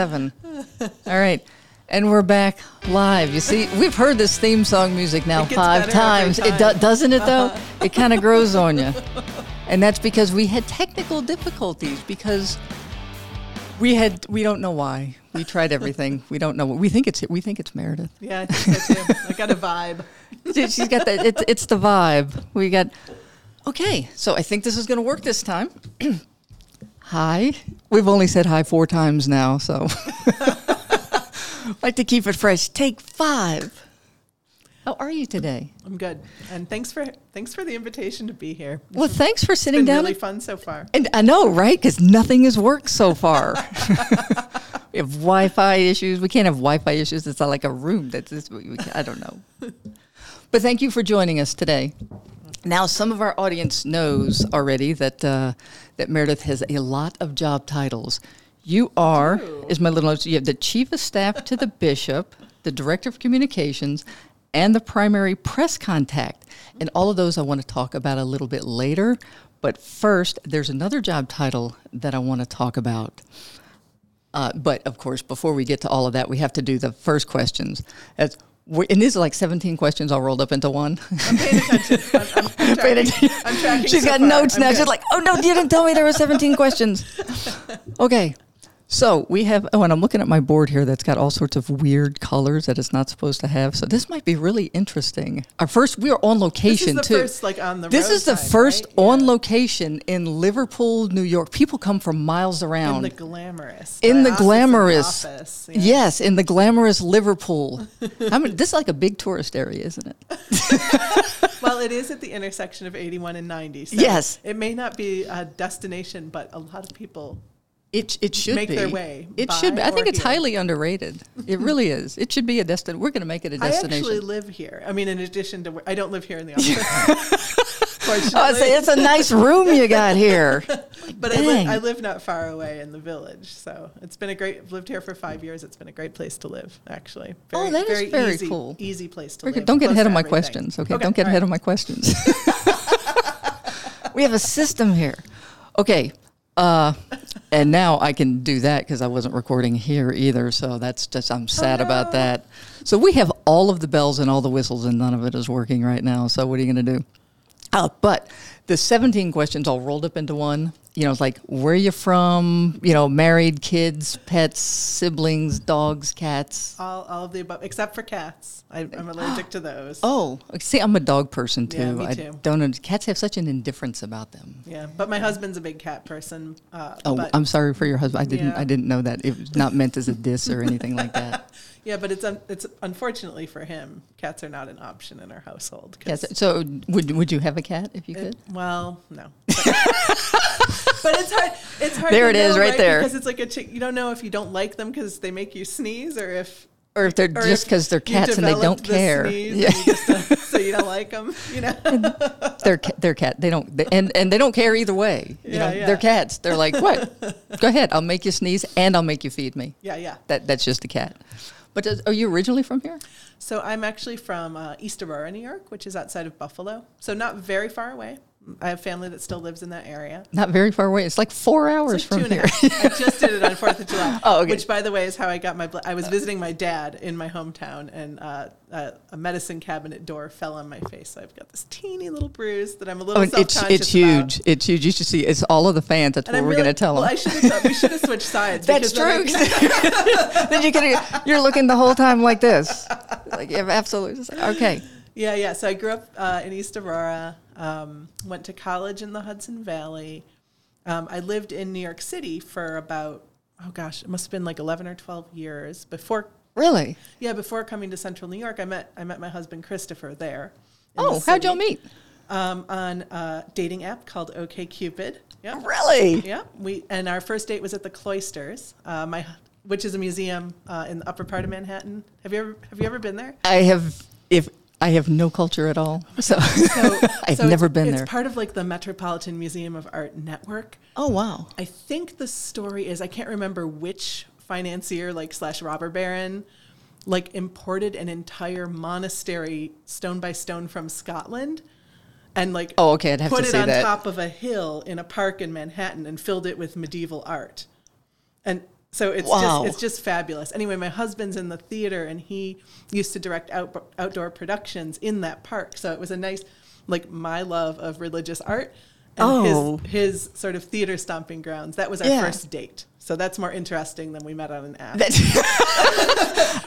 Seven. All right. And we're back live. You see, we've heard this theme song music now five times. It do- doesn't it though? Uh-huh. It kind of grows on you. And that's because we had technical difficulties because we had we don't know why. We tried everything. We don't know. what We think it's we think it's Meredith. Yeah, I think so too. I got a vibe. She- She's got that. It's, it's the vibe. We got. Okay, so I think this is going to work this time. hi. We've only said hi four times now, so like to keep it fresh. Take five. How are you today? I'm good, and thanks for thanks for the invitation to be here. Well, thanks for It's sitting been down. really fun so far. And I know, right? Because nothing has worked so far. we have Wi-Fi issues. We can't have Wi-Fi issues. It's not like a room. That's just, we, we can't- I don't know. But thank you for joining us today. Now, some of our audience knows already that uh, that Meredith has a lot of job titles. You are, is my little notes. You have the chief of staff to the bishop, the director of communications, and the primary press contact. And all of those I want to talk about a little bit later. But first, there's another job title that I want to talk about. Uh, but of course, before we get to all of that, we have to do the first questions. That's, and these are like 17 questions all rolled up into one. I'm paying attention. I'm, I'm, I'm Paying tracking, attention. I'm tracking She's so got far. notes now. good. She's like, oh no, you didn't tell me there were 17 questions. Okay. So we have, oh, and I'm looking at my board here that's got all sorts of weird colors that it's not supposed to have. So this might be really interesting. Our first, we are on this is location the too. first like on the this is the roadside, first right? on Yeah. location in Liverpool, New York. People come from miles around. in the glamorous in the glamorous, office, yeah. yes, in the glamorous Liverpool. I mean, this is like a big tourist area, isn't it? Well, it is at the intersection of 81 and 90. So Yes. it may not be a destination, but a lot of people. It it should Make be. their way It should. Be. I think it's here. highly underrated. It really is. It should be a destination. We're going to make it a destination. I actually live here. I mean, in addition to, I don't live here in the office. I say it's a nice room you got here. But I live, I live not far away in the village, so it's been a great. I've lived here for five years. It's been a great place to live, actually. Oh, that is very easy, cool. Easy place to We're live. Don't get ahead of my everything. questions. Okay, don't get ahead right. of my questions. we have a system here. Okay. Uh, and now I can do that because I wasn't recording here either. So that's just, I'm sad about no. that. So we have all of the bells and all the whistles, and none of it is working right now. So what are you going to do? Uh, but the 17 questions all rolled up into one. You know, it's like, where are you from? You know, married, kids, pets, siblings, dogs, cats. All, all of the above, except for cats. I, I'm allergic to those. Oh, see, I'm a dog person too. Yeah, me I too. don't. know- Cats have such an indifference about them. Yeah, but my husband's a big cat person. Uh, Oh, but, I'm sorry for your husband. I didn't. Yeah. I didn't know that. It was not meant as a diss or anything like that. yeah, but it's un, it's unfortunately for him, cats are not an option in our household. Yes. So, would would you have a cat if you it- could? well, no. But, but it's hard. It's hard. There it is, know, right there. Because it's like a chick. You don't know if you don't like them because they make you sneeze, or if Or if they're or just because they're cats and they don't care. Yeah, you just so you don't like them. You know. they're they're cat. They don't. They, and and they don't care either way. You Yeah, know, yeah. they're cats. They're like, what? Go ahead. I'll make you sneeze and I'll make you feed me. yeah, yeah. That that's just a cat. But does, are you originally from here? So I'm actually from uh, East Aurora, New York, which is outside of Buffalo. So not very far away. I have family that still lives in that area. Not very far away. It's like four hours like from a here. I just did it on Fourth of July. Oh, okay. Which, by the way, is how I got my. Bl- I was visiting my dad in my hometown, and uh, uh, a medicine cabinet door fell on my face. So I've got this teeny little bruise that I'm a little Oh, it's it's about. huge. It's huge. You should see. It's all of the fans. That's And what I'm we're really- going to tell them. Well, I should have. We should have switched sides. That's true. then then you can. You're looking the whole time like this. Like absolutely. Okay. Yeah, yeah. So I grew up uh, in East Aurora. Um, went to college in the Hudson Valley. Um, I lived in New York City for about oh gosh, it must have been like eleven or twelve years before. Really? Yeah, before coming to Central New York, I met I met my husband Christopher there. Oh, how'd y'all meet? Um, on a dating app called OKCupid. Yeah, Really? yeah. We and our first date was at the Cloisters, uh, my which is a museum uh, in the upper part of Manhattan. Have you ever have you ever been there? I have. If I have no culture at all, so, So, I've so never it's, been it's there. part of like the Metropolitan Museum of Art network. oh wow. I think the story is I can't remember which financier like slash robber baron like imported an entire monastery stone by stone from Scotland and like Oh, okay, I'd have put to it on that. top of a hill in a park in Manhattan and filled it with medieval art. And So it's Wow. just it's just fabulous. Anyway, my husband's in the theater and he used to direct out, outdoor productions in that park. So it was a nice like my love of religious art and Oh. his his sort of theater stomping grounds. That was our Yeah. first date. So that's more interesting than we met on an app.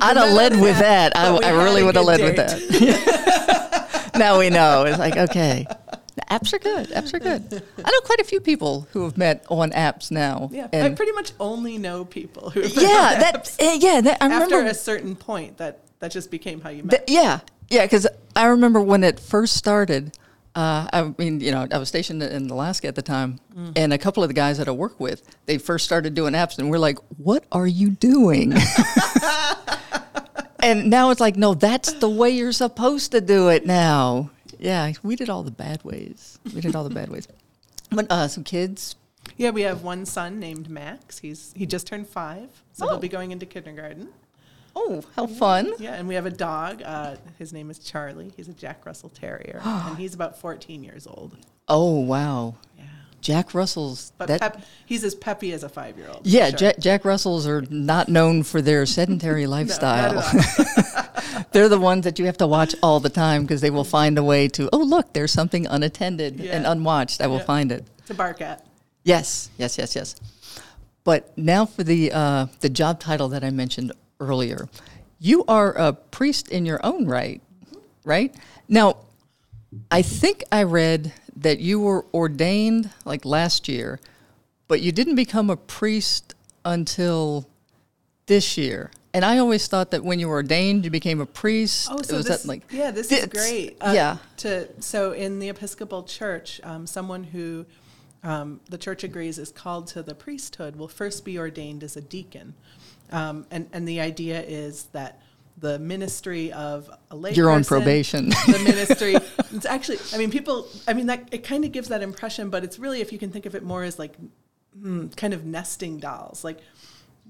I'd have led with that. I, I really would have led with that. now we know. It's like, okay. Apps are good. Apps are good. I know quite a few people who have met on apps now. yeah, I pretty much only know people who yeah, that, eh, yeah, that, I after a certain point that that just became how you met. yeah, yeah, because I remember when it first started. Uh, I mean, you know, I was stationed in Alaska at the time, Mm. and a couple of the guys that I work with, they first started doing apps, and we're like, "What are you doing?" and now it's like, "No, that's the way you're supposed to do it now." Yeah, we did all the bad ways. We did all the bad ways. But uh, some kids. Yeah, we have one son named Max. He's he just turned five, so Oh. he'll be going into kindergarten. Oh, how fun! Yeah, and we have a dog. Uh, his name is Charlie. He's a Jack Russell Terrier, and he's about 14 years old. Oh, wow. Yeah, Jack Russell's but that. pep, he's as peppy as a five-year-old. Yeah, sure. Jack, Jack Russells are not known for their sedentary lifestyle. at They're the ones that you have to watch all the time because they will find a way to, oh, look, there's something unattended and unwatched. I will Yeah. find it. to bark at. Yes, yes, yes, yes. But now for the, uh, the job title that I mentioned earlier. You are a priest in your own right, right? Now, I think I read that you were ordained like last year, but you didn't become a priest until this year. And I always thought that when you were ordained, you became a priest. Oh, so was this, that like yeah, this is great. Uh, yeah. To so in the Episcopal Church, um, someone who um, the church agrees is called to the priesthood will first be ordained as a deacon, um, and and the idea is that the ministry of a lay You're on probation. the ministry. It's actually, I mean, people. I mean, that it kind of gives that impression, but it's really, if you can think of it more as like hmm, kind of nesting dolls, like.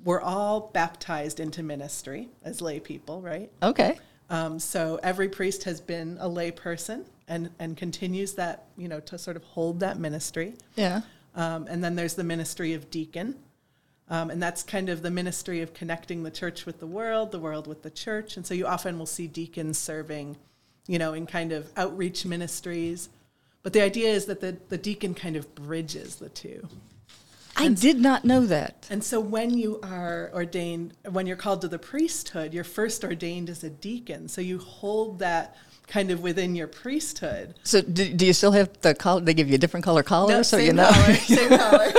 We're all baptized into ministry as lay people, right? okay. Um, so every priest has been a lay person and, and continues that, you know, to sort of hold that ministry. Yeah. Um, and then there's the ministry of deacon. Um, and that's kind of the ministry of connecting the church with the world, the world with the church. And so you often will see deacons serving, you know, in kind of outreach ministries. But the idea is that the, the deacon kind of bridges the two. I did not know that. And so when you are ordained, when you're called to the priesthood, you're first ordained as a deacon. So you hold that kind of within your priesthood. So do, do you still have the collar? They give you a different color collar, No, so same you know. color, same color.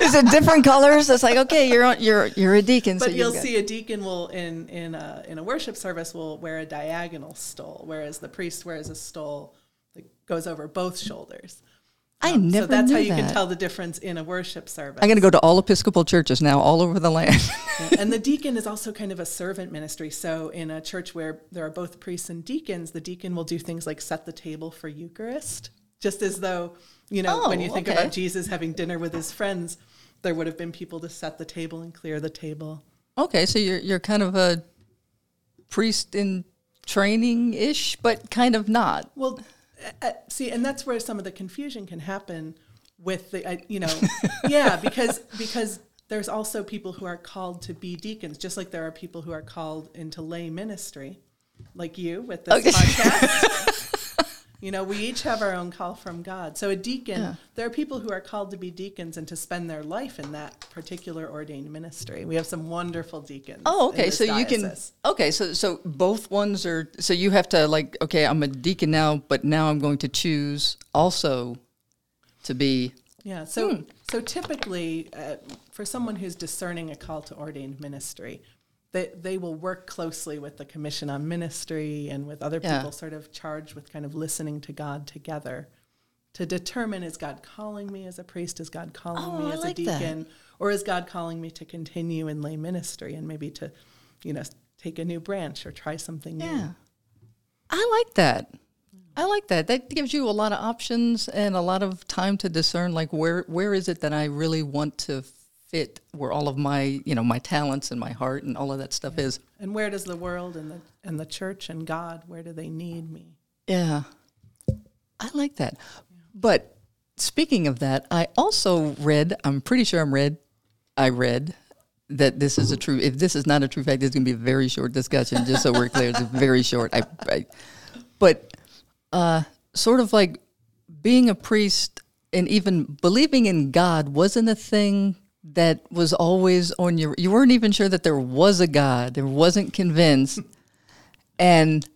Is it different colors? It's like okay, you're on, you're you're a deacon. so But you've you'll see a deacon will in in a in a worship service will wear a diagonal stole, whereas the priest wears a stole that goes over both shoulders. I Um, never so that's how you that. can tell the difference in a worship service. I'm going to go to all Episcopal churches now, all over the land. Yeah, and the deacon is also kind of a servant ministry. So in a church where there are both priests and deacons, the deacon will do things like set the table for Eucharist, just as though, you know, when Oh, you think okay. about Jesus having dinner with his friends, there would have been people to set the table and clear the table. okay, so you're you're kind of a priest in training ish, but kind of not. Well, uh, see, and that's where some of the confusion can happen with the, uh, you know, yeah, because because there's also people who are called to be deacons, just like there are people who are called into lay ministry, like you with this Okay. podcast. you know, we each have our own call from God. So a deacon, Yeah. there are people who are called to be deacons and to spend their life in that particular ordained ministry. We have some wonderful deacons. Oh, okay. So you can. Okay, so so both ones are. So you have to like. Okay, I'm a deacon now, but now I'm going to choose also to be. Yeah. So Hmm. so typically, uh, for someone who's discerning a call to ordained ministry, they they will work closely with the Commission on Ministry and with other Yeah. people, sort of charged with kind of listening to God together, to determine is God calling me as a priest, is God calling Oh, me as like a that. deacon, or is God calling me to continue in lay ministry and maybe to, you know, take a new branch or try something new. Yeah, I like that. I like that. That gives you a lot of options and a lot of time to discern. Like where where is it that I really want to fit? Where all of my you know my talents and my heart and all of that stuff is. And where does the world and the and the church and God where do they need me? Yeah, I like that. But speaking of that, I also read. I'm pretty sure I'm read. I read that this is a true. If this is not a true fact, it's going to be a very short discussion. Just so we're clear, it's very short. I, I but uh, sort of like being a priest and even believing in God wasn't a thing that was always on your. You weren't even sure that there was a God. There wasn't convinced, and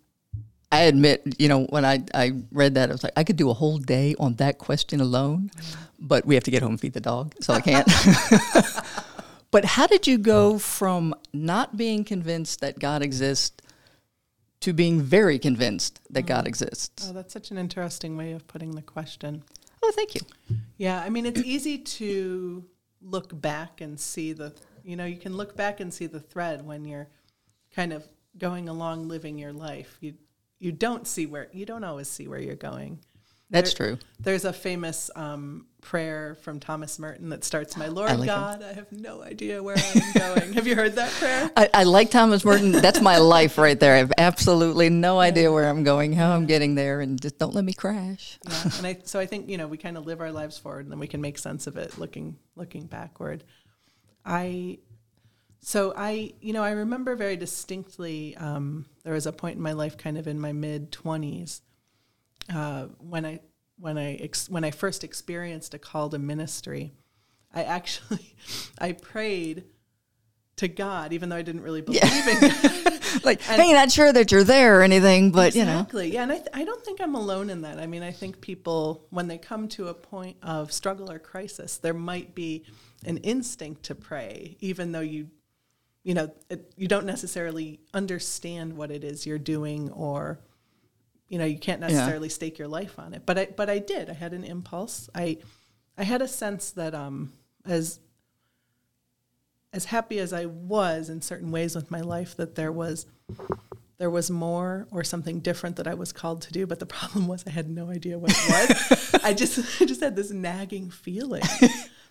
I admit, you know, when I, I read that, I was like, I could do a whole day on that question alone, mm-hmm. but we have to get home and feed the dog, so I can't. but how did you go from not being convinced that God exists to being very convinced that God mm. exists? Oh, that's such an interesting way of putting the question. Oh, thank you. Yeah, I mean, it's easy to look back and see the, you know, you can look back and see the thread when you're kind of going along living your life. You you don't see where you don't always see where you're going. That's There- true. There's a famous um, prayer from Thomas Merton that starts, "My Lord like him. God, I have no idea where I'm going." have you heard that prayer? I, I like Thomas Merton. That's my life right there. I have absolutely no idea where I'm going, how I'm getting there, and just don't let me crash. yeah. And I, so I think you know we kind of live our lives forward, and then we can make sense of it looking looking backward. I so I you know I remember very distinctly um, there was a point in my life, kind of in my mid twenties, uh, when I when I ex- when I first experienced a call to ministry. I actually I prayed to God, even though I didn't really believe in God. Like, hey, not sure that you're there or anything, but you know. Exactly. Yeah, and I, th- I don't think I'm alone in that. I mean, I think people, when they come to a point of struggle or crisis, there might be an instinct to pray, even though you, you know, it, you don't necessarily understand what it is you're doing, or, you know, you can't necessarily stake your life on it. But I, but I did. I had an impulse. I, I had a sense that um, as as happy as I was in certain ways with my life, that there was there was more or something different that I was called to do. But the problem was I had no idea what it was. I just I just had this nagging feeling,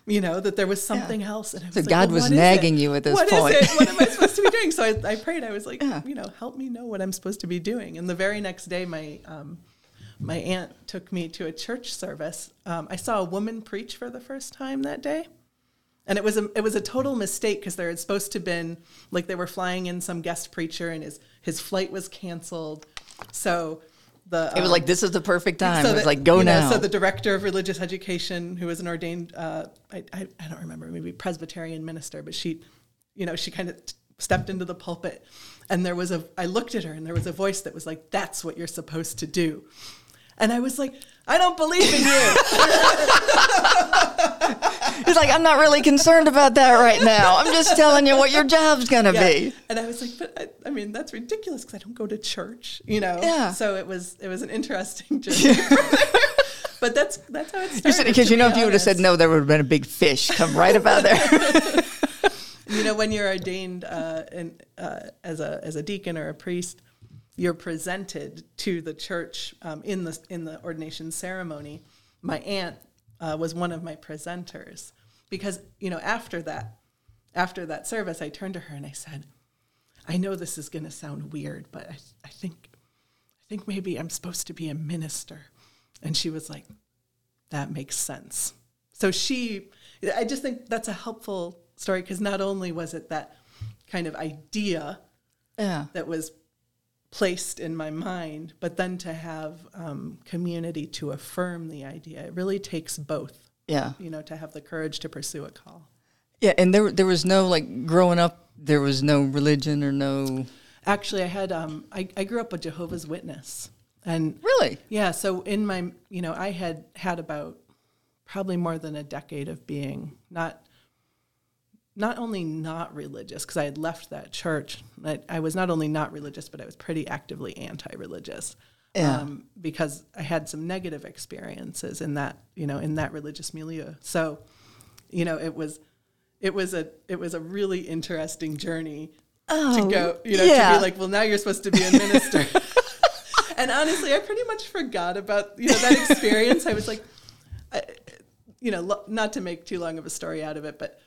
you know, that there was something else. And I was So like, God well, was nagging you at this What is point. it? What am I supposed to be doing? So I, I prayed. I was like, Yeah. you know, help me know what I'm supposed to be doing. And the very next day, my um, my aunt took me to a church service. Um, I saw a woman preach for the first time that day. And it was a it was a total mistake because there had supposed to been like they were flying in some guest preacher and his his flight was canceled. So the It was um, like, this is the perfect time. it was like, go you know, now. so the director of religious education, who was an ordained, uh, I, I, I don't remember, maybe Presbyterian minister, but she, you know, she kind of stepped into the pulpit, and there was a. I looked at her, and there was a voice that was like, "That's what you're supposed to do," and I was like, "I don't believe in you." He's like, I'm not really concerned about that right now. I'm just telling you what your job's going to Yeah. be. And I was like, but I, I mean, that's ridiculous because I don't go to church, you know. Yeah. So it was it was an interesting journey. but that's that's how it started. Because to you know, if you would have said no, there would have been a big fish come right about there. you know, when you're ordained uh, in, uh, as a as a deacon or a priest, you're presented to the church um, in the in the ordination ceremony. My aunt uh, was one of my presenters because you know after that after that service, I turned to her and I said, "I know this is going to sound weird, but I, I think I think maybe I'm supposed to be a minister." And she was like, "That makes sense." So she, I just think that's a helpful story because not only was it that kind of idea yeah. that was placed in my mind, but then to have um, community to affirm the idea. It really takes both, Yeah. you know, to have the courage to pursue a call. Yeah. And there, there was no, like, growing up, there was no religion or no. Actually, I had, um, I, I grew up a Jehovah's Witness. And Really? yeah, so in my, you know, I had had about probably more than a decade of being not not only not religious because I had left that church. I, I was not only not religious, but I was pretty actively anti-religious. Yeah. Um, because I had some negative experiences in that, you know, in that religious milieu. So, you know, it was, it was a, it was a really interesting journey Oh, to go, you know, yeah. to be like, well, now you're supposed to be a minister. and honestly, I pretty much forgot about you know that experience. I was like, I, you know, lo- not to make too long of a story out of it, but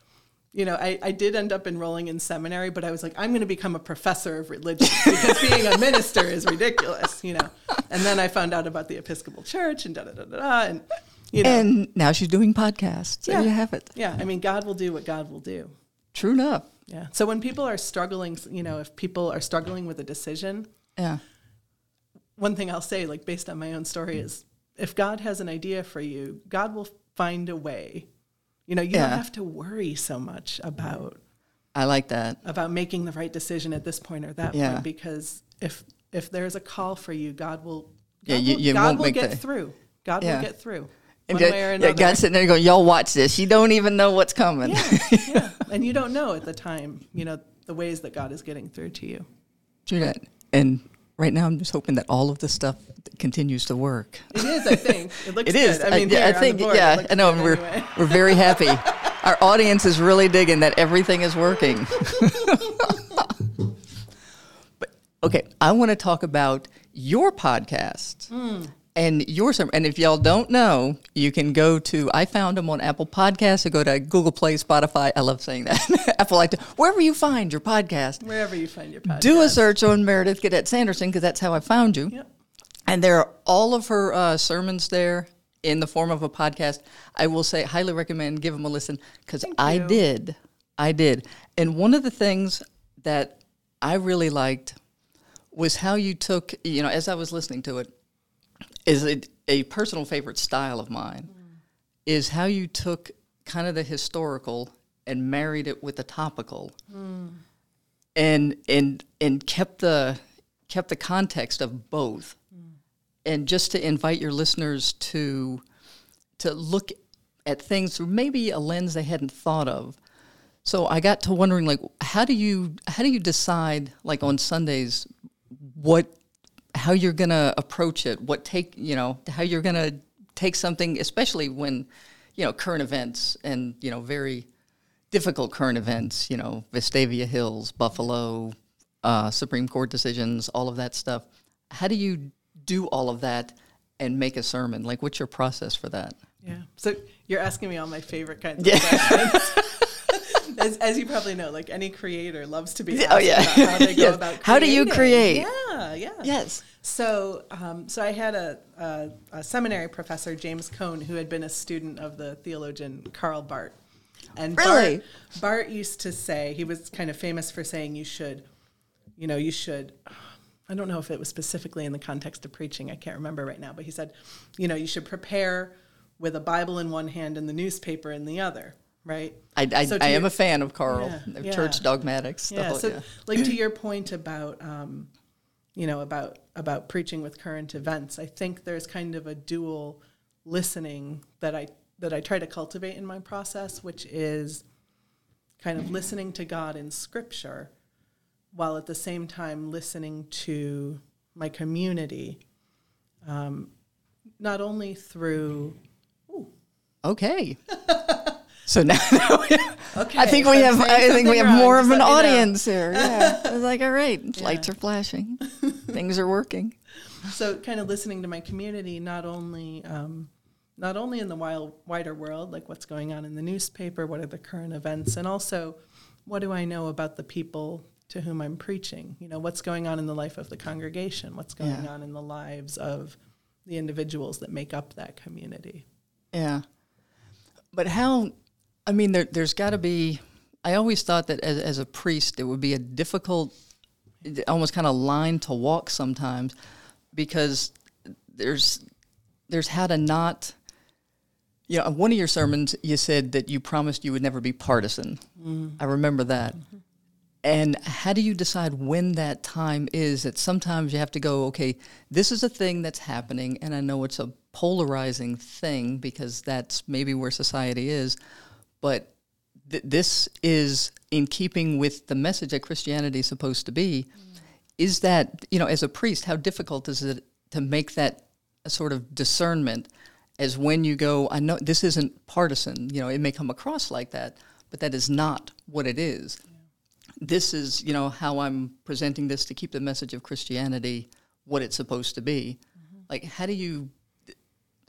you know, I, I did end up enrolling in seminary, but I was like, I'm going to become a professor of religion because being a minister is ridiculous, you know. And then I found out about the Episcopal Church and da da da da, da and you know, And now she's doing podcasts. There Yeah. you have it. yeah. I mean, God will do what God will do. True enough. Yeah. So when people are struggling, you know, if people are struggling with a decision, Yeah. one thing I'll say, like based on my own story, is if God has an idea for you, God will find a way. You know, you Yeah. don't have to worry so much about I like that. about making the right decision at this point or that Yeah. point because if if there's a call for you, God will God Yeah, you- will, you God won't will get the- through. God Yeah. will get through. And One God- way or yeah, another. God's sitting there going, y'all watch this. You don't even know what's coming. yeah, yeah. And you don't know at the time, you know, the ways that God is getting through to you. True that. And right now, I'm just hoping that all of this stuff continues to work. It is, I think. It looks It is. good. I mean, I on think. board, yeah, I know. we're anyway. we're very happy. Our audience is really digging that everything is working. but okay, I want to talk about your podcast Hmm. And your sermon. And if y'all don't know, you can go to. I found them on Apple Podcasts. So go to Google Play, Spotify. I love saying that. Apple, iTunes, wherever you find your podcast. Wherever you find your podcast. Do a search on Meredith Cadet Sanderson because that's how I found you. Yep. And there are all of her uh, sermons there in the form of a podcast. I will say, highly recommend, give them a listen because I you. did. I did. And one of the things that I really liked was how you took, you know, as I was listening to it, is a, a personal favorite style of mine, is how you took kind of the historical and married it with the topical. Hmm. And and and kept the kept the context of both. Hmm. And just to invite your listeners to to look at things through maybe a lens they hadn't thought of. So i got to wondering like how do you how do you decide like on sundays what how you're going to approach it what take you know how you're going to take something especially when you know current events and you know very difficult current events, you know, Vestavia Hills, Buffalo, uh, Supreme Court decisions, all of that stuff. How do you do all of that and make a sermon? Like, what's your process for that? Yeah. So you're asking me all my favorite kinds of questions. as, as you probably know, like any creator loves to be asked Oh, yeah. how they go Yes. about How do you create? Yeah, yeah. Yes. So, um, so I had a, a, a seminary professor, James Cone, who had been a student of the theologian Karl Barth. And Really? Barth used to say he was kind of famous for saying you should, you know, you should. I don't know if it was specifically in the context of preaching. I can't remember right now, but he said, you know, you should prepare with a Bible in one hand and the newspaper in the other, right? I, I, So I am your- a fan of Karl, Yeah, yeah. church dogmatics. yeah whole- so yeah. like to your point about um, you know about about preaching with current events i think there's kind of a dual listening that i that i try to cultivate in my process which is kind of listening to god in scripture while at the same time listening to my community um, not only through Okay. so now, okay I think we have. I think we have wrong, more of an me know. audience here. Yeah, I was like, all right, lights are flashing, things are working. so kind of listening to my community not only um, not only in the wild, wider world like what's going on in the newspaper what are the current events and also what do i know about the people to whom i'm preaching you know what's going on in the life of the congregation what's going Yeah. on in the lives of the individuals that make up that community Yeah. But how, I mean, there, there's got to be, I always thought that as, as a priest, it would be a difficult, almost kind of line to walk sometimes because there's, there's how to not, you know, on one of your sermons, you said that you promised you would never be partisan. Mm-hmm. I remember that. Mm-hmm. And how do you decide when that time is that sometimes you have to go, okay, this is a thing that's happening, and I know it's a polarizing thing because that's maybe where society is, but th- this is in keeping with the message that Christianity is supposed to be. Mm. Is that, you know, as a priest, how difficult is it to make that sort of discernment as when you go, I know this isn't partisan, you know, it may come across like that, but that is not what it is. This is you know how i'm presenting this to keep the message of christianity what it's supposed to be. Mm-hmm. Like how do you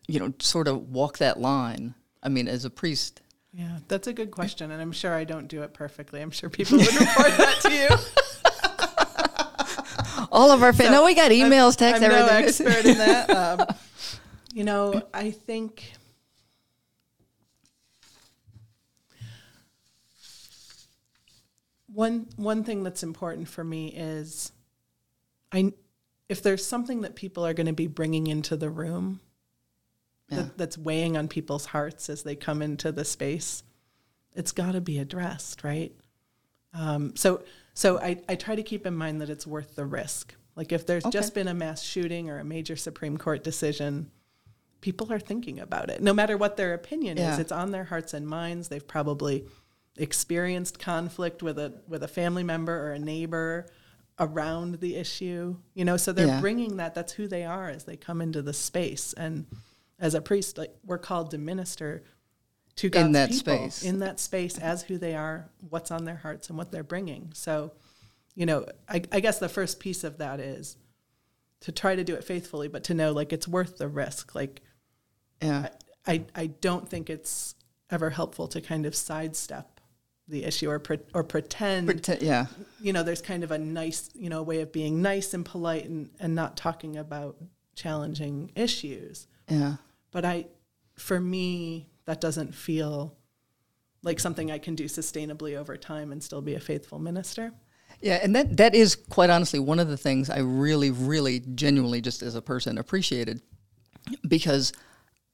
you know sort of walk that line? I mean as a priest yeah that's a good question and i'm sure i don't do it perfectly i'm sure people would report that to you all of our fans no we got emails texts I'm everything no expert in that. Um, you know, I think one one thing that's important for me is I if there's something that people are going to be bringing into the room Yeah. that, that's weighing on people's hearts as they come into the space, it's got to be addressed, right? Um, so so I, I try to keep in mind that it's worth the risk. Like if there's just been a mass shooting or a major Supreme Court decision, people are thinking about it. No matter what their opinion is, it's on their hearts and minds. They've probably experienced conflict with a with a family member or a neighbor around the issue. You know, so they're Yeah. bringing that. That's who they are as they come into the space. And as a priest, like we're called to minister to God's in that people space. in that space as who they are, what's on their hearts, and what they're bringing. So, you know, I, I guess the first piece of that is to try to do it faithfully, but to know like it's worth the risk. Like Yeah. I, I don't think it's ever helpful to kind of sidestep the issue or pre- or pretend Prete- yeah. you know there's kind of a nice you know way of being nice and polite and, and not talking about challenging issues Yeah. But i for me that doesn't feel like something i can do sustainably over time and still be a faithful minister. Yeah, and that that is quite honestly one of the things I really, really, genuinely, just as a person, appreciated, because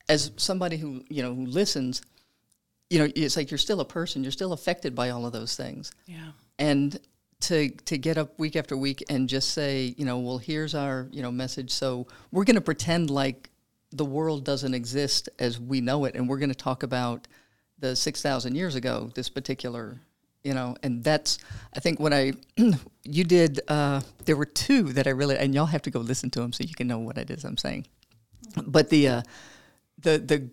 as somebody who you know who listens, you know, it's like you're still a person, you're still affected by all of those things, yeah. And to to get up week after week and just say, you know, well, here's our you know message, so we're going to pretend like the world doesn't exist as we know it, and we're going to talk about the six thousand years ago, this particular, you know, and that's I think when I you did uh, there were two that I really and y'all have to go listen to them so you can know what it is I'm saying, but the uh, the the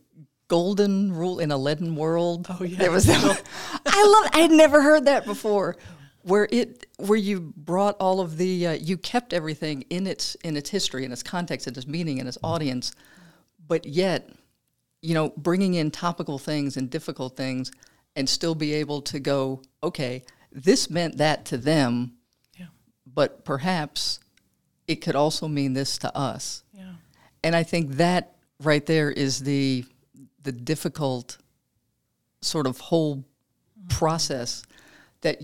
golden rule in a leaden world. Oh, yeah. there was that. I love. I had never heard that before. Where it where you brought all of the uh, you kept everything in its in its history and its context and its meaning and its audience, but yet, you know, bringing in topical things and difficult things, and still be able to go, okay, this meant that to them, yeah. but perhaps it could also mean this to us. yeah. And I think that right there is the the difficult sort of whole mm-hmm. process that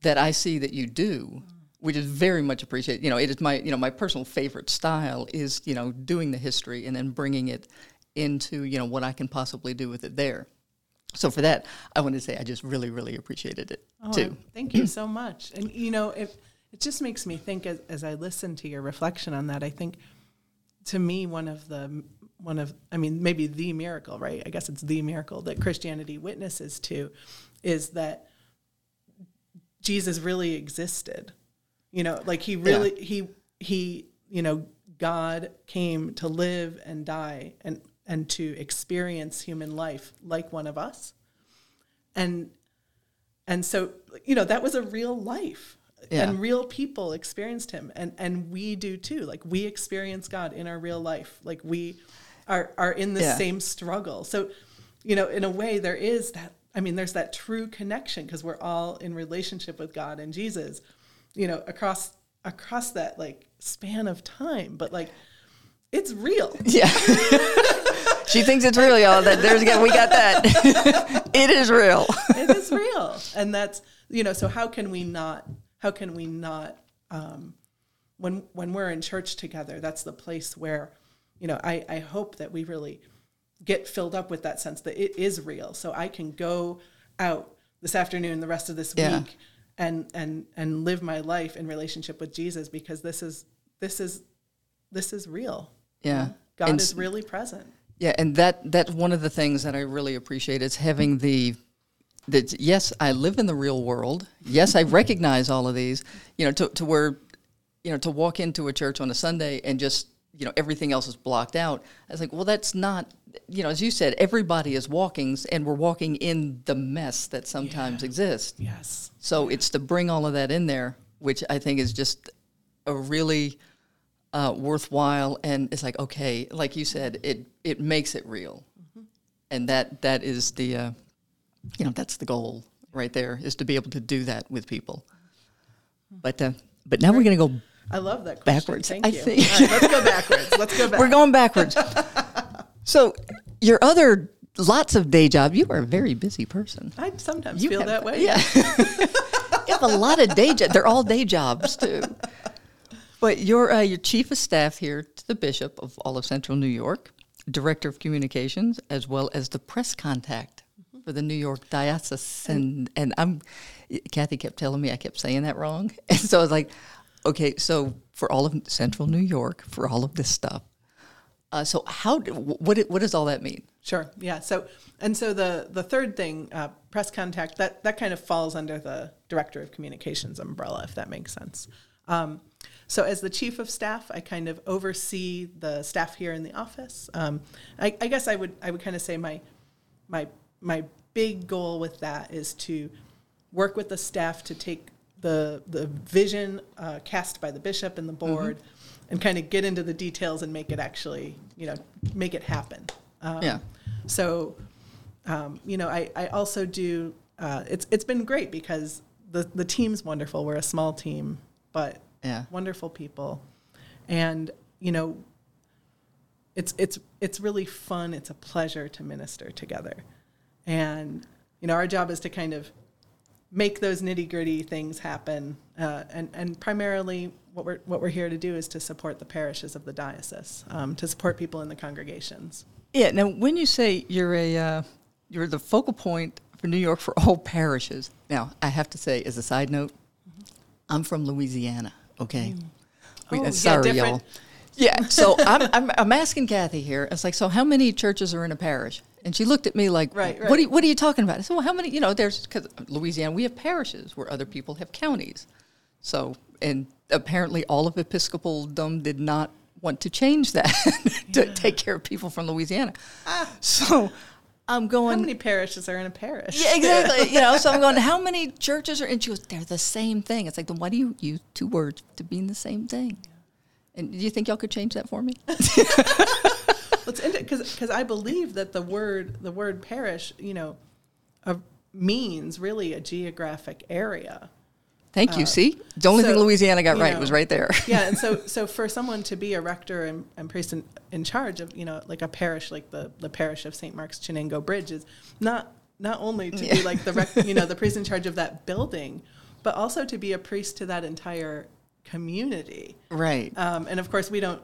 that I see that you do, mm-hmm. Which is very much appreciated. You know, it is my you know my personal favorite style is you know doing the history and then bringing it into you know what I can possibly do with it there. So for that, I want to say I just really really appreciated it Oh, too. Thank you so much. And you know, it it just makes me think as, as I listen to your reflection on that. I think to me one of the one of I mean maybe the miracle, right? I guess it's the miracle that Christianity witnesses to is that Jesus really existed. You know, like he really he he you know God came to live and die and and to experience human life like one of us. And and so, you know, that was a real life. Yeah. And real people experienced him. And and we do too. Like we experience God in our real life. Like we are are in the Yeah. same struggle. So, you know, in a way there is that I mean, there's that true connection because we're all in relationship with God and Jesus, you know, across across that like span of time. But like it's real. Yeah. she thinks it's real, y'all. That there's again, we got that. it is real. it is real and that's you know so how can we not how can we not um, when when we're in church together that's the place where you know I, I hope that we really get filled up with that sense that it is real so i can go out this afternoon the rest of this Yeah. week and and and live my life in relationship with jesus because this is this is this is real Yeah. god And is really present Yeah, and that that's one of the things that I really appreciate is having the that yes, I live in the real world. Yes, I recognize all of these. You know, to to where you know to walk into a church on a Sunday and just you know everything else is blocked out. I was like, well, that's not. You know, as you said, everybody is walking, and we're walking in the mess that sometimes exists. yes So it's to bring all of that in there, which I think is just a really uh, worthwhile. And it's like, okay, like you said, it it makes it real, and that that is the, uh, you know, that's the goal right there is to be able to do that with people. But uh, but now we're gonna go. i love that question. Backwards, thank I you think. Right, let's go backwards let's go back We're going backwards. so your other lots of day job. You are a very busy person. I sometimes You feel have- that way. Yeah. You have a lot of day jobs. They're all day jobs too. But you're uh, your chief of staff here to the bishop of all of Central New York, director of communications, as well as the press contact for the New York diocese. And and I'm Kathy kept telling me I kept saying that wrong, and so I was like, okay, so for all of Central New York, for all of this stuff. Uh, so how what what does all that mean? Sure. Yeah. So and so the the third thing, uh, press contact, that that kind of falls under the director of communications umbrella, if that makes sense. Um, so, as the chief of staff, I kind of oversee the staff here in the office. Um, I, I, guess I would I would kind of say my my my big goal with that is to work with the staff to take the the vision uh, cast by the bishop and the mm-hmm. board, mm-hmm. and kind of get into the details and make it actually you know make it happen. Um, yeah. So, um, you know, I, I also do. Uh, it's it's been great because the the team's wonderful. We're a small team, but yeah. wonderful people, and you know, it's it's it's really fun. It's a pleasure to minister together, and you know, our job is to kind of make those nitty gritty things happen, uh, and and primarily what we're what we're here to do is to support the parishes of the diocese, um, to support people in the congregations. Yeah. Now, when you say you're a uh, you're the focal point for New York for all parishes. Now, I have to say, as a side note, mm-hmm. I'm from Louisiana. Okay. Mm. We, oh, sorry, yeah, y'all. Yeah. So I'm, I'm, I'm asking Kathy here. It's like, so how many churches are in a parish? And she looked at me like, right, right. What, are you, what are you talking about? I said, well, how many, you know, there's, because Louisiana, we have parishes where other people have counties. So, and apparently all of Episcopaldom did not want to change that to yeah. take care of people from Louisiana. Ah. So I'm going. How many parishes are in a parish? Yeah, exactly. you know, so I'm going. How many churches are? And she goes, they're the same thing. It's like, then why do you use two words to mean the same thing? And do you think y'all could change that for me? because because I believe that the word the word parish, you know, uh, means really a geographic area. Thank you. Uh, See, the only so, thing Louisiana got right know, was right there. yeah, and so so for someone to be a rector and, and priest in, in charge of you know like a parish like the the parish of St. Mark's Chenango Bridge is not not only to yeah. be like the rec, you know the priest in charge of that building, but also to be a priest to that entire community. Right. Um, and of course, we don't.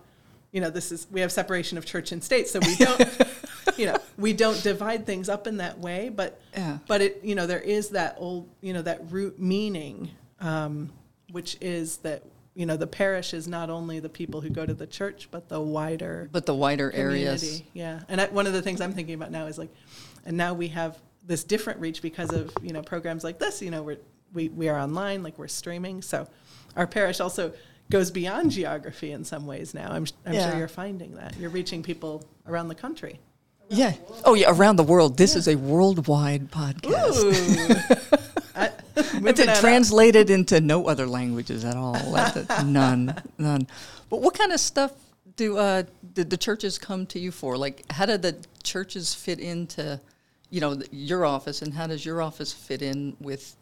You know, this is we have separation of church and state, so we don't. you know, we don't divide things up in that way, but yeah. but it you know there is that old you know that root meaning um, which is that you know the parish is not only the people who go to the church, but the wider but the wider community. areas. Yeah, and I, one of the things I'm thinking about now is like, and now we have this different reach because of you know programs like this. You know, we're we we are online, like we're streaming, so our parish also goes beyond geography in some ways now. I'm, I'm yeah. sure you're finding that. You're reaching people around the country. Yeah. Oh, yeah. Around the world. This yeah. is a worldwide podcast. I, it translated into no other languages at all. none, none. But what kind of stuff do uh, did the churches come to you for? Like, how did the churches fit into, you know, your office, and how does your office fit in with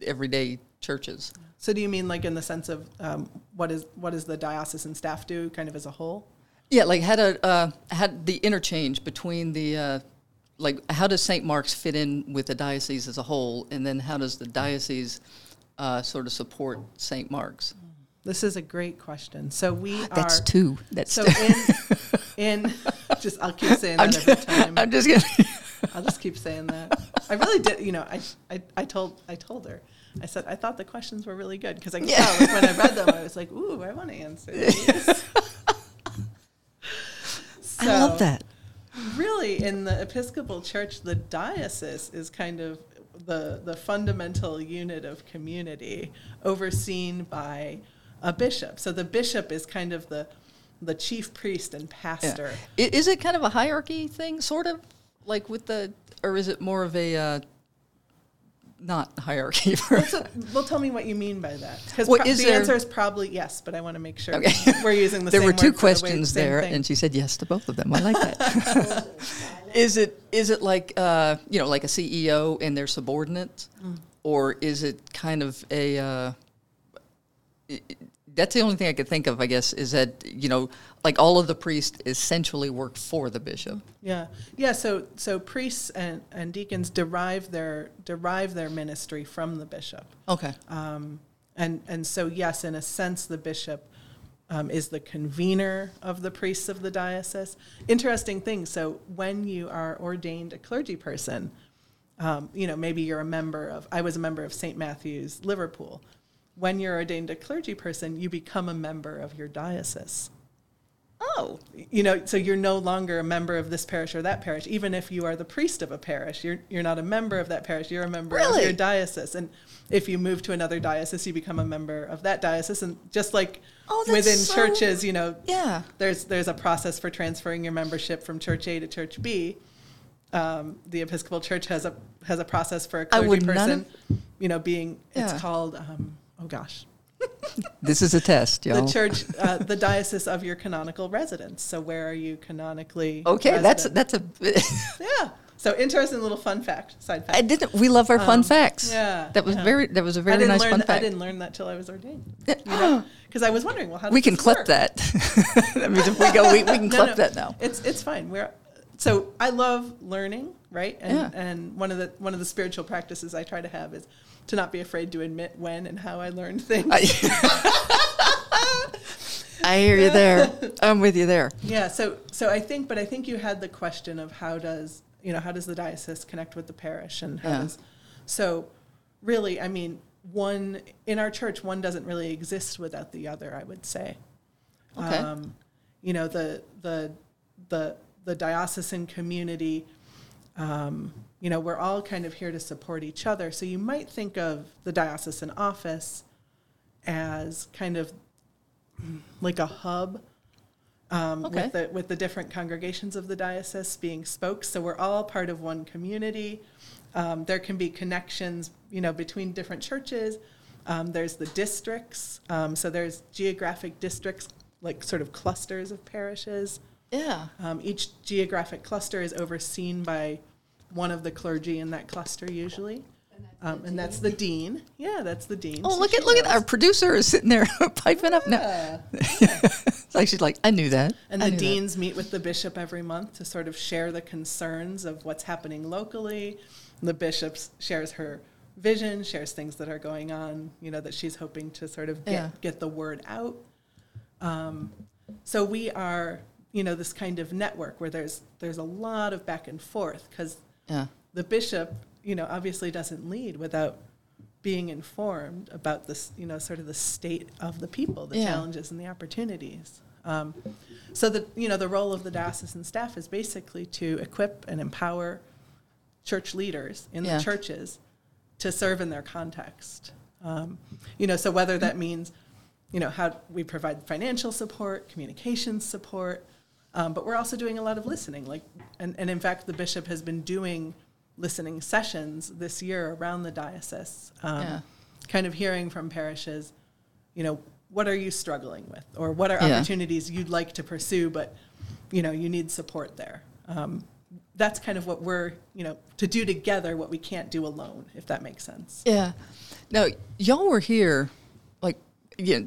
everyday churches? So, do you mean like in the sense of um, what is what does the diocesan staff do, kind of as a whole? Yeah, like had a uh, had the interchange between the uh, like how does St. Mark's fit in with the diocese as a whole, and then how does the diocese uh, sort of support St. Mark's? This is a great question. So we are. That's are. two. That's so two. in in just I'll keep saying that every time. I'm just gonna. I'll just keep saying that. I really did. You know, I, I I told I told her. I said I thought the questions were really good because I could yeah. tell like, when I read them I was like, ooh, I want to answer these. So, I love that. Really, in the Episcopal Church, the diocese is kind of the the fundamental unit of community, overseen by a bishop. So the bishop is kind of the the chief priest and pastor. Yeah. Is it kind of a hierarchy thing, sort of, like with the, or is it more of a uh, not hierarchy. well, so, well, tell me what you mean by that. Because pro- the there, answer is probably yes, but I want to make sure okay. we're using the there same were two questions the way, there, thing. and she said yes to both of them. I like that. is it is it like uh, you know like a CEO and their subordinates, mm. or is it kind of a uh, that's the only thing I could think of, I guess, is that you know, like all of the priests essentially work for the bishop. Yeah, yeah. So so priests and, and deacons derive their derive their ministry from the bishop. Okay. Um, and and so yes, in a sense, the bishop um, is the convener of the priests of the diocese. Interesting thing. So when you are ordained a clergy person, um, you know maybe you're a member of. I was a member of St. Matthew's Liverpool. When you're ordained a clergy person, you become a member of your diocese. Oh. You know, so you're no longer a member of this parish or that parish. Even if you are the priest of a parish, you're you're not a member of that parish. You're a member Really? of your diocese. And if you move to another diocese, you become a member of that diocese. And just like Oh, within so- churches, you know, Yeah. there's there's a process for transferring your membership from church A to church B. Um, the Episcopal Church has a has a process for a clergy person, you know, being Yeah. it's called um, oh gosh, This is a test, y'all. the church, uh, the diocese of your canonical residence. So where are you canonically? okay, that's resident? that's a. yeah. So interesting little fun fact, side fact. I didn't. We love our fun Um, facts. yeah, That was yeah. very. That was a very nice fun that- I didn't learn that till I was ordained. Yeah. You know, because I was wondering, well, how we can clip work? that. that means if we go, we, we can No, clip no, that now. It's it's fine. We're so I love learning, right? And Yeah. and one of the one of the spiritual practices I try to have is to not be afraid to admit when and how I learned things. I, I hear you there. I'm with you there. Yeah, so so I think, but I think you had the question of how does you know how does the diocese connect with the parish and how Yeah. does so really I mean one in our church one doesn't really exist without the other I would say. Okay. Um, you know the the the the diocesan community. Um, you know we're all kind of here to support each other. So you might think of the diocesan office as kind of like a hub um, Okay. with the with the different congregations of the diocese being spokes. So we're all part of one community. Um, there can be connections, you know, between different churches. Um, there's the districts. Um, so there's geographic districts, like sort of clusters of parishes. Yeah. Um, each geographic cluster is overseen by one of the clergy in that cluster, usually. Um, and that's the dean. Yeah, that's the dean. Oh, So look she at look at knows. our producer is sitting there piping up now. It's like she's like, I knew that. And I the knew that." deans meet with the bishop every month to sort of share the concerns of what's happening locally. The bishop shares her vision, shares things that are going on, you know, that she's hoping to sort of get, Yeah. get the word out. Um, so we are, you know, this kind of network where there's there's a lot of back and forth because Yeah. the bishop, you know, obviously doesn't lead without being informed about this, you know, sort of the state of the people, the Yeah. challenges and the opportunities. Um, so the, you know, the role of the diocesan staff is basically to equip and empower church leaders in Yeah. the churches to serve in their context. Um, you know, so whether that means, you know, how we provide financial support, communications support, um, but we're also doing a lot of listening. Like, and, and in fact, the bishop has been doing listening sessions this year around the diocese, um, Yeah. kind of hearing from parishes, you know, what are you struggling with, or what are Yeah. opportunities you'd like to pursue, but you know, you need support there. Um, that's kind of what we're, you know, to do together what we can't do alone, if that makes sense. Yeah. Now, y'all were here, like, yeah,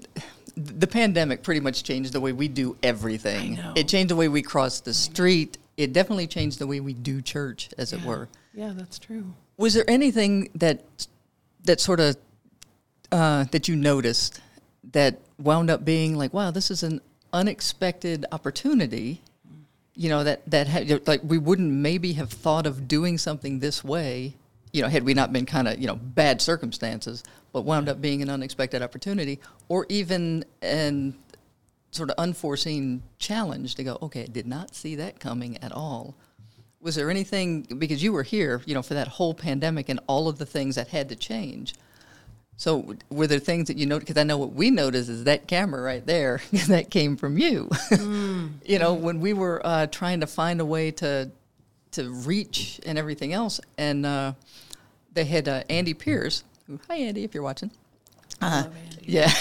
the pandemic pretty much changed the way we do everything. It changed the way we cross the street. It definitely changed the way we do church, as it were. Yeah, that's true. Was there anything that that sort of uh, that you noticed that wound up being like, wow, this is an unexpected opportunity? You know that that had, like we wouldn't maybe have thought of doing something this way. You know, had we not been kind of you know bad circumstances, but wound up being an unexpected opportunity, or even an sort of unforeseen challenge to go, okay, I did not see that coming at all. Was there anything because you were here, you know, for that whole pandemic and all of the things that had to change? So were there things that you noticed? Because I know what we noticed is that camera right there that came from you. you know, when we were uh, trying to find a way to to reach and everything else, and uh, they had uh, Andy Pierce. Who, hi, Andy, if you're watching. Uh, Andy. yeah.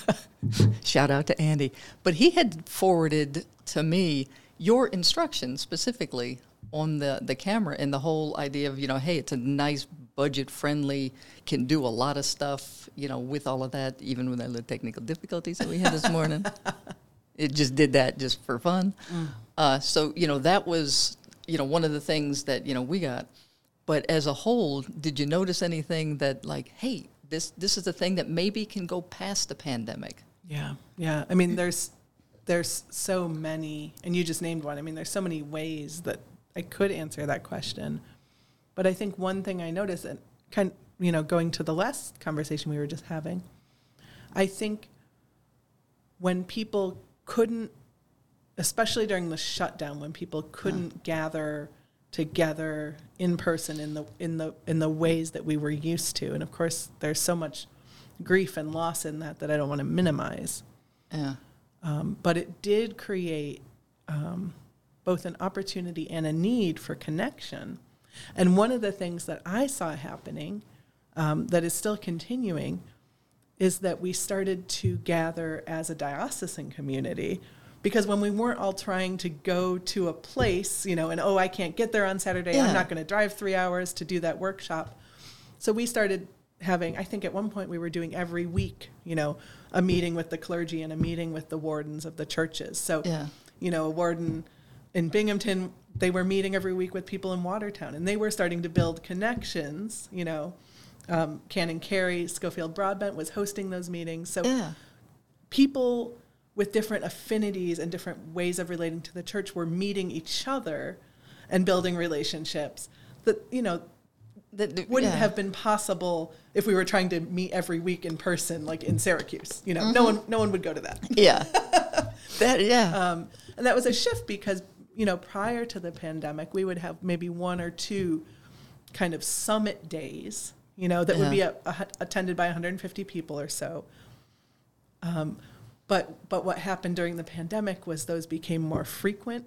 Shout out to Andy. But he had forwarded to me your instructions specifically on the, the camera and the whole idea of, you know, hey, it's a nice budget friendly, can do a lot of stuff, you know, with all of that, even with all the technical difficulties that we had this morning. it just did that just for fun. Mm. Uh, so, you know, that was, you know, one of the things that, you know, we got. But as a whole, did you notice anything that like, hey, this this is a thing that maybe can go past the pandemic? Yeah. Yeah. I mean, there's there's so many and you just named one. I mean, there's so many ways that I could answer that question. But I think one thing I noticed and kind you know, going to the last conversation we were just having, I think when people couldn't especially during the shutdown when people couldn't gather together in person in the in the in the ways that we were used to. And of course there's so much grief and loss in that that I don't want to minimize. Yeah. Um, but it did create um, both an opportunity and a need for connection. And one of the things that I saw happening um, that is still continuing is that we started to gather as a diocesan community because when we weren't all trying to go to a place, you know, and oh, I can't get there on Saturday, yeah. I'm not going to drive three hours to do that workshop. So we started having, I think at one point we were doing every week, you know, a meeting with the clergy and a meeting with the wardens of the churches. So, yeah. you know, a warden in Binghamton, they were meeting every week with people in Watertown and they were starting to build connections, you know. Um, Canon Carey, Schofield Broadbent was hosting those meetings. So yeah. people with different affinities and different ways of relating to the church were meeting each other and building relationships that you know that wouldn't yeah. have been possible if we were trying to meet every week in person like in Syracuse you know mm-hmm. no one no one would go to that yeah that yeah um, and that was a shift because you know prior to the pandemic we would have maybe one or two kind of summit days you know that yeah. would be a, a, attended by 150 people or so um, but but what happened during the pandemic was those became more frequent.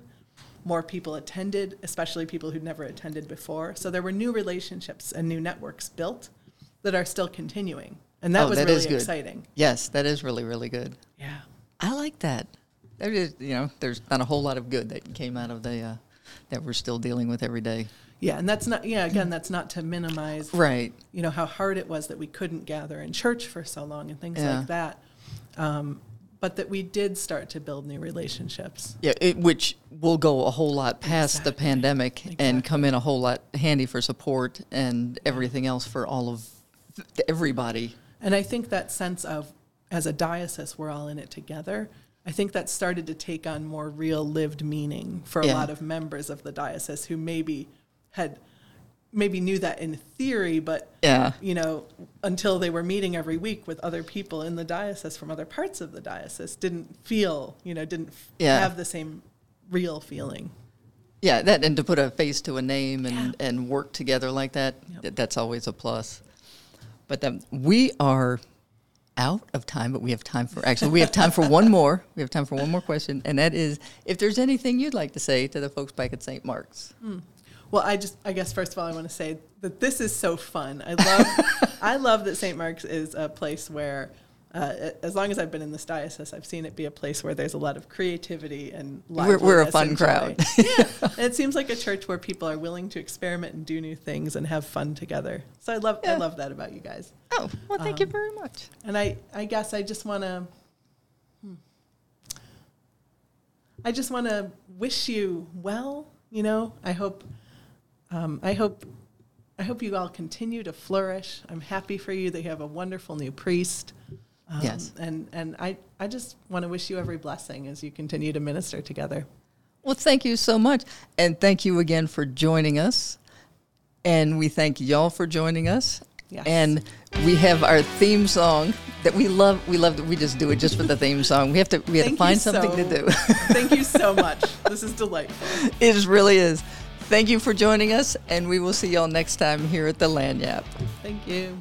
More people attended, especially people who'd never attended before. So there were new relationships and new networks built that are still continuing. And that oh, was that really exciting. Yes, that is really, really good. Yeah. I like that. There is, you know, there's not a whole lot of good that came out of the uh, that we're still dealing with every day. Yeah, and that's not yeah, again, that's not to minimize right. You know how hard it was that we couldn't gather in church for so long and things yeah. like that. Um, but that we did start to build new relationships. Yeah, it, which will go a whole lot past exactly. the pandemic exactly. and come in a whole lot handy for support and everything else for all of everybody. And I think that sense of, as a diocese, we're all in it together. I think that started to take on more real lived meaning for a yeah. lot of members of the diocese who maybe had maybe knew that in theory, but yeah. you know, until they were meeting every week with other people in the diocese from other parts of the diocese, didn't feel, you know, didn't yeah. have the same real feeling. Yeah, that and to put a face to a name and, yeah. and work together like that, yep. that's always a plus. But then we are out of time, but we have time for actually we have time for one more. We have time for one more question, and that is if there's anything you'd like to say to the folks back at St. Mark's. Mm. Well, I just, I guess, first of all, I want to say that this is so fun. I love, I love that St. Mark's is a place where, uh, as long as I've been in this diocese, I've seen it be a place where there's a lot of creativity and we're, we're a fun crowd. yeah, and it seems like a church where people are willing to experiment and do new things and have fun together. So I love, yeah. I love that about you guys. Oh, well, thank um, you very much. And I, I guess I just want to. Hmm, I just want to wish you well. You know, I hope um, I hope I hope you all continue to flourish. I'm happy for you that you have a wonderful new priest. Um, yes. And, and I, I just want to wish you every blessing as you continue to minister together. Well, thank you so much. And thank you again for joining us. And we thank y'all for joining us. Yes. And we have our theme song that we love. We love that we just do it just for the theme song. We have to we have thank to find something so, to do. thank you so much. This is delightful. It really is. Thank you for joining us, and we will see y'all next time here at the Lagniappe. Thank you.